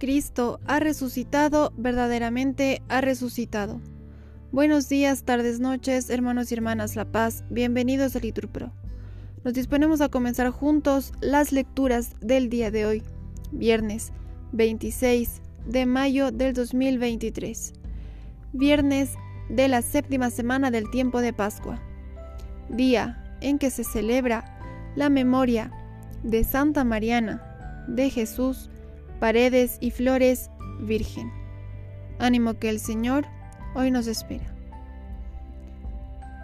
Cristo ha resucitado, verdaderamente ha resucitado. Buenos días, tardes, noches, hermanos y hermanas La Paz, bienvenidos a Liturpro. Nos disponemos a comenzar juntos las lecturas del día de hoy, viernes 26 de mayo del 2023, viernes de la séptima semana del tiempo de Pascua, día en que se celebra la memoria de Santa Mariana, de Jesús, paredes y flores, Virgen. Ánimo que el Señor hoy nos espera.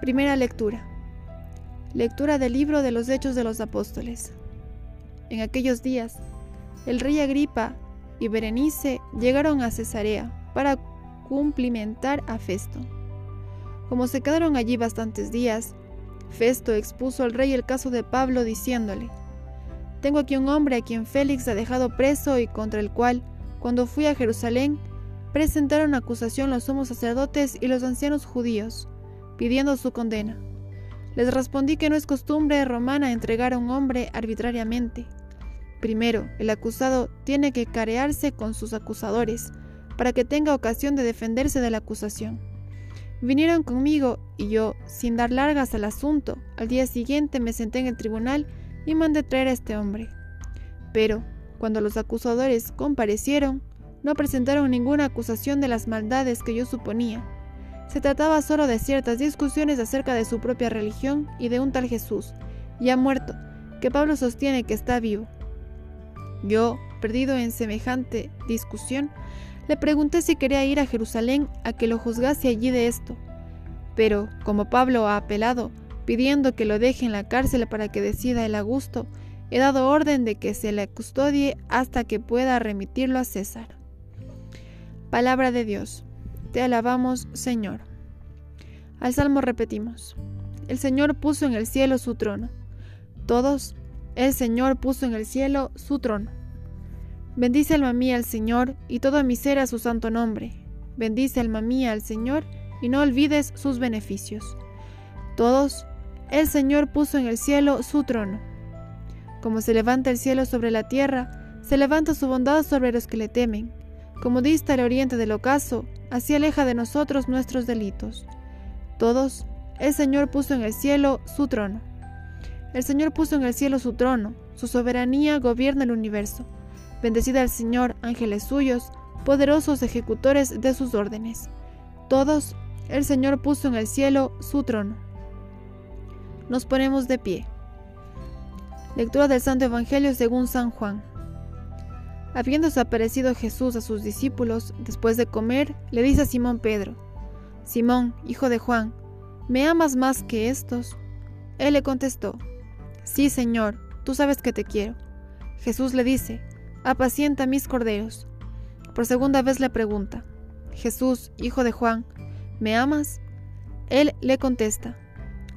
Primera lectura. Lectura del libro de los Hechos de los Apóstoles. En aquellos días, el rey Agripa y Berenice llegaron a Cesarea para cumplimentar a Festo. Como se quedaron allí bastantes días, Festo expuso al rey el caso de Pablo diciéndole, tengo aquí un hombre a quien Félix ha dejado preso y contra el cual, cuando fui a Jerusalén, presentaron acusación los sumos sacerdotes y los ancianos judíos, pidiendo su condena. Les respondí que no es costumbre romana entregar a un hombre arbitrariamente. Primero, el acusado tiene que carearse con sus acusadores, para que tenga ocasión de defenderse de la acusación. Vinieron conmigo y yo, sin dar largas al asunto, al día siguiente me senté en el tribunal y mandé traer a este hombre. Pero, cuando los acusadores comparecieron, no presentaron ninguna acusación de las maldades que yo suponía. Se trataba solo de ciertas discusiones acerca de su propia religión y de un tal Jesús, ya muerto, que Pablo sostiene que está vivo. Yo, perdido en semejante discusión, le pregunté si quería ir a Jerusalén a que lo juzgase allí de esto. Pero, como Pablo ha apelado, pidiendo que lo deje en la cárcel para que decida el a gusto, he dado orden de que se le custodie hasta que pueda remitirlo a César. Palabra de Dios. Te alabamos, Señor. Al salmo repetimos. El Señor puso en el cielo su trono. Todos, el Señor puso en el cielo su trono. Bendice alma mía al Señor y todo mi su santo nombre. Bendice alma mía al Señor y no olvides sus beneficios. Todos, el Señor puso en el cielo su trono. Como se levanta el cielo sobre la tierra, se levanta su bondad sobre los que le temen. Como dista el oriente del ocaso, así aleja de nosotros nuestros delitos. Todos, el Señor puso en el cielo su trono. El Señor puso en el cielo su trono, su soberanía gobierna el universo. Bendecida al Señor, ángeles suyos, poderosos ejecutores de sus órdenes. Todos, el Señor puso en el cielo su trono. Nos ponemos de pie. Lectura del Santo Evangelio según San Juan. Habiéndose aparecido Jesús a sus discípulos después de comer, le dice a Simón Pedro, Simón, hijo de Juan, ¿me amas más que estos? Él le contestó, Sí, Señor, tú sabes que te quiero. Jesús le dice, Apacienta mis corderos. Por segunda vez le pregunta, Jesús, hijo de Juan, ¿me amas? Él le contesta,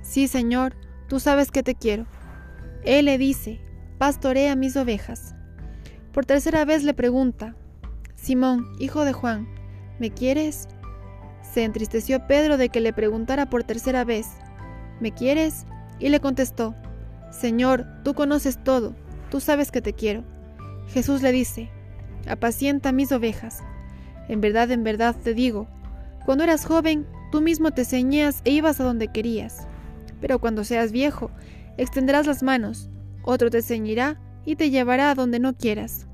Sí, Señor, tú sabes que te quiero. Él le dice, pastorea mis ovejas. Por tercera vez le pregunta, Simón, hijo de Juan, ¿me quieres? Se entristeció Pedro de que le preguntara por tercera vez, ¿me quieres? Y le contestó, Señor, tú conoces todo, tú sabes que te quiero. Jesús le dice, apacienta mis ovejas. En verdad, en verdad te digo, cuando eras joven, tú mismo te ceñías e ibas a donde querías pero cuando seas viejo, extenderás las manos, otro te ceñirá y te llevará a donde no quieras.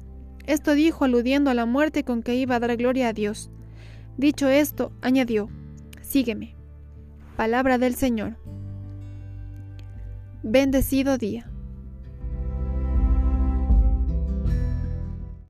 Esto dijo aludiendo a la muerte con que iba a dar gloria a Dios. Dicho esto, añadió, Sígueme. Palabra del Señor. Bendecido día.